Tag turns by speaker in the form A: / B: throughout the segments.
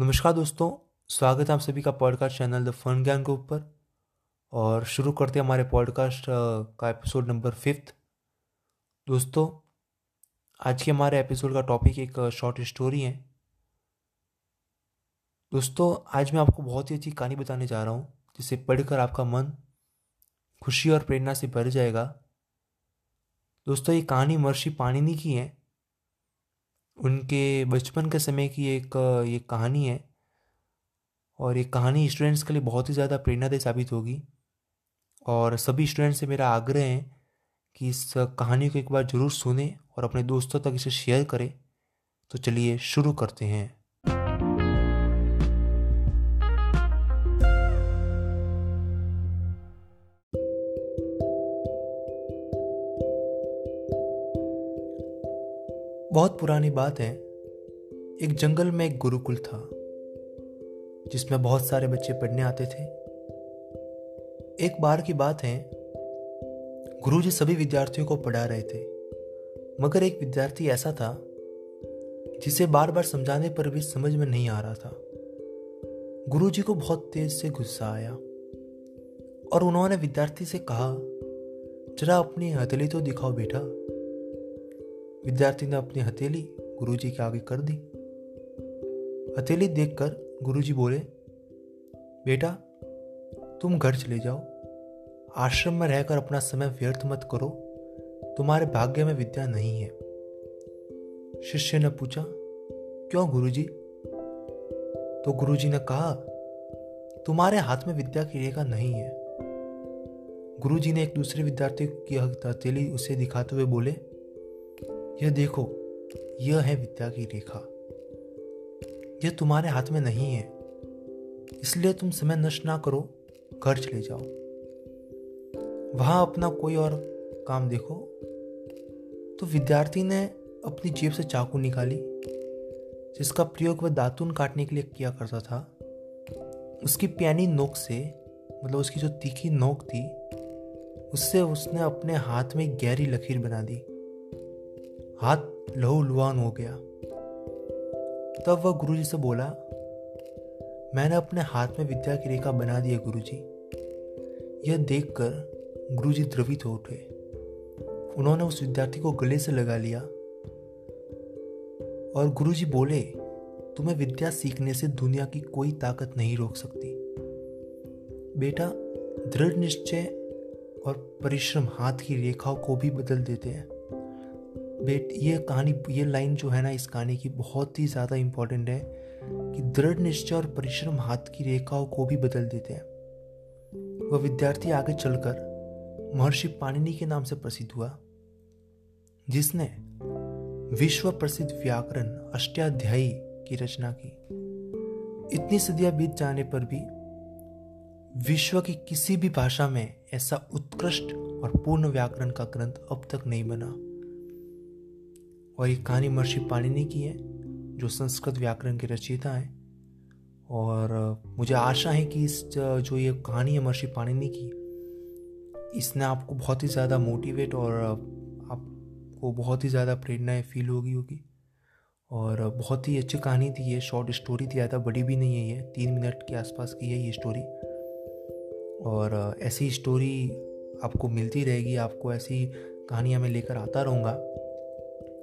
A: नमस्कार दोस्तों, स्वागत है आप सभी का podcast channel the fun gang के ऊपर। और शुरू करते हैं हमारे पॉडकास्ट का एपिसोड नंबर फिफ्थ दोस्तों, आज के हमारे एपिसोड का टॉपिक एक शॉर्ट स्टोरी है। दोस्तों, आज मैं आपको बहुत ही अच्छी कहानी बताने जा रहा हूँ, जिसे पढ़कर आपका मन खुशी और प्रेरणा से भर जाएगा। दोस्तों, ये कहानी महर्षि पाणिनि की है। उनके बचपन के समय की एक, ये कहानी है। और ये कहानी स्टूडेंट्स के लिए बहुत ही ज़्यादा प्रेरणादायी साबित होगी। और सभी स्टूडेंट्स से मेरा आग्रह है कि इस कहानी को एक बार ज़रूर सुने और अपने दोस्तों तक इसे शेयर करें। तो चलिए शुरू करते हैं। बहुत पुरानी बात है। एक जंगल में एक गुरुकुल था, जिसमें बहुत सारे बच्चे पढ़ने आते थे। एक बार की बात है, गुरुजी सभी विद्यार्थियों को पढ़ा रहे थे, मगर एक विद्यार्थी ऐसा था, जिसे बार बार समझाने पर भी समझ में नहीं आ रहा था। गुरुजी को बहुत तेज से गुस्सा आया, और उन्होंने विद्यार्थी से कहा, जरा अपनी हथेली तो दिखाओ बेटा विद्यार्थी ने अपनी हथेली गुरुजी के आगे कर दी। हथेली देखकर गुरुजी बोले, बेटा, तुम घर चले जाओ। आश्रम में रहकर अपना समय व्यर्थ मत करो। तुम्हारे भाग्य में विद्या नहीं है। शिष्य ने पूछा, क्यों गुरुजी? तो गुरुजी ने कहा, तुम्हारे हाथ में विद्या की रेखा नहीं है। गुरुजी ने एक दूसरे विद्यार्थी की हथेली उसे दिखाते हुए बोले यह देखो, यह है विद्या की रेखा। यह तुम्हारे हाथ में नहीं है। इसलिए तुम समय नष्ट ना करो, घर चले जाओ। वहाँ अपना कोई और काम देखो। तो विद्यार्थी ने अपनी जेब से चाकू निकाली, जिसका प्रयोग वह दातुन काटने के लिए किया करता था। उसकी प्यानी नोक से मतलब उसकी जो तीखी नोक थी, उससे उसने अपने हाथ में गहरी लकीर बना दी। हाथ लहू लुहान हो गया। तब वह गुरुजी से बोला, मैंने अपने हाथ में विद्या की रेखा बना दी है गुरुजी। यह देखकर गुरुजी द्रवित हो उठे। उन्होंने उस विद्यार्थी को गले से लगा लिया और गुरुजी बोले, तुम्हें विद्या सीखने से दुनिया की कोई ताकत नहीं रोक सकती। बेटा, दृढ़ निश्चय और परिश्रम हाथ की रेखाओं को भी बदल देते हैं। बेट, ये कहानी, ये लाइन जो है ना, इस कहानी की बहुत ही ज़्यादा इम्पोर्टेंट है कि दृढ़ निश्चय और परिश्रम हाथ की रेखाओं को भी बदल देते हैं। वह विद्यार्थी आगे चलकर महर्षि पाणिनि के नाम से प्रसिद्ध हुआ, जिसने विश्व प्रसिद्ध व्याकरण अष्टाध्यायी की रचना की। इतनी सदियाँ बीत जाने पर भी विश्व की किसी भी भाषा में ऐसा उत्कृष्ट और पूर्ण व्याकरण का ग्रंथ अब तक नहीं बना। और ये कहानी महर्षि पाणिनि की है, जो संस्कृत व्याकरण के रचयिता हैं। और मुझे आशा है कि इस जो ये कहानी है महर्षि पाणिनि की, इसने आपको बहुत ही ज़्यादा मोटिवेट और आपको बहुत ही ज़्यादा प्रेरणाएँ फील होगी होगी। और बहुत ही अच्छी कहानी थी ये, शॉर्ट स्टोरी थी, ज़्यादा बड़ी भी नहीं है ये, तीन मिनट के आसपास की है ये स्टोरी। और ऐसी स्टोरी आपको मिलती रहेगी, आपको ऐसी कहानियाँ मैं लेकर आता रहूँगा।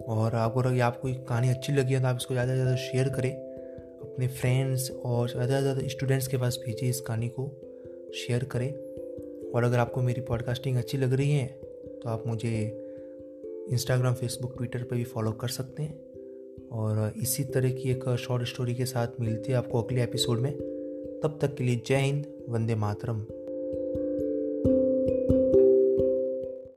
A: और अगर ये आपको कहानी अच्छी लगी है तो आप इसको ज़्यादा से ज़्यादा शेयर करें। अपने फ्रेंड्स और ज़्यादा से ज़्यादा स्टूडेंट्स के पास भेजिए इस कहानी को शेयर करें। और अगर आपको मेरी पॉडकास्टिंग अच्छी लग रही है तो आप मुझे इंस्टाग्राम फेसबुक ट्विटर पर भी फॉलो कर सकते हैं। और इसी तरह की एक शॉर्ट स्टोरी के साथ मिलती है आपको अगले एपिसोड में। तब तक के लिए जय हिंद, वंदे मातरम।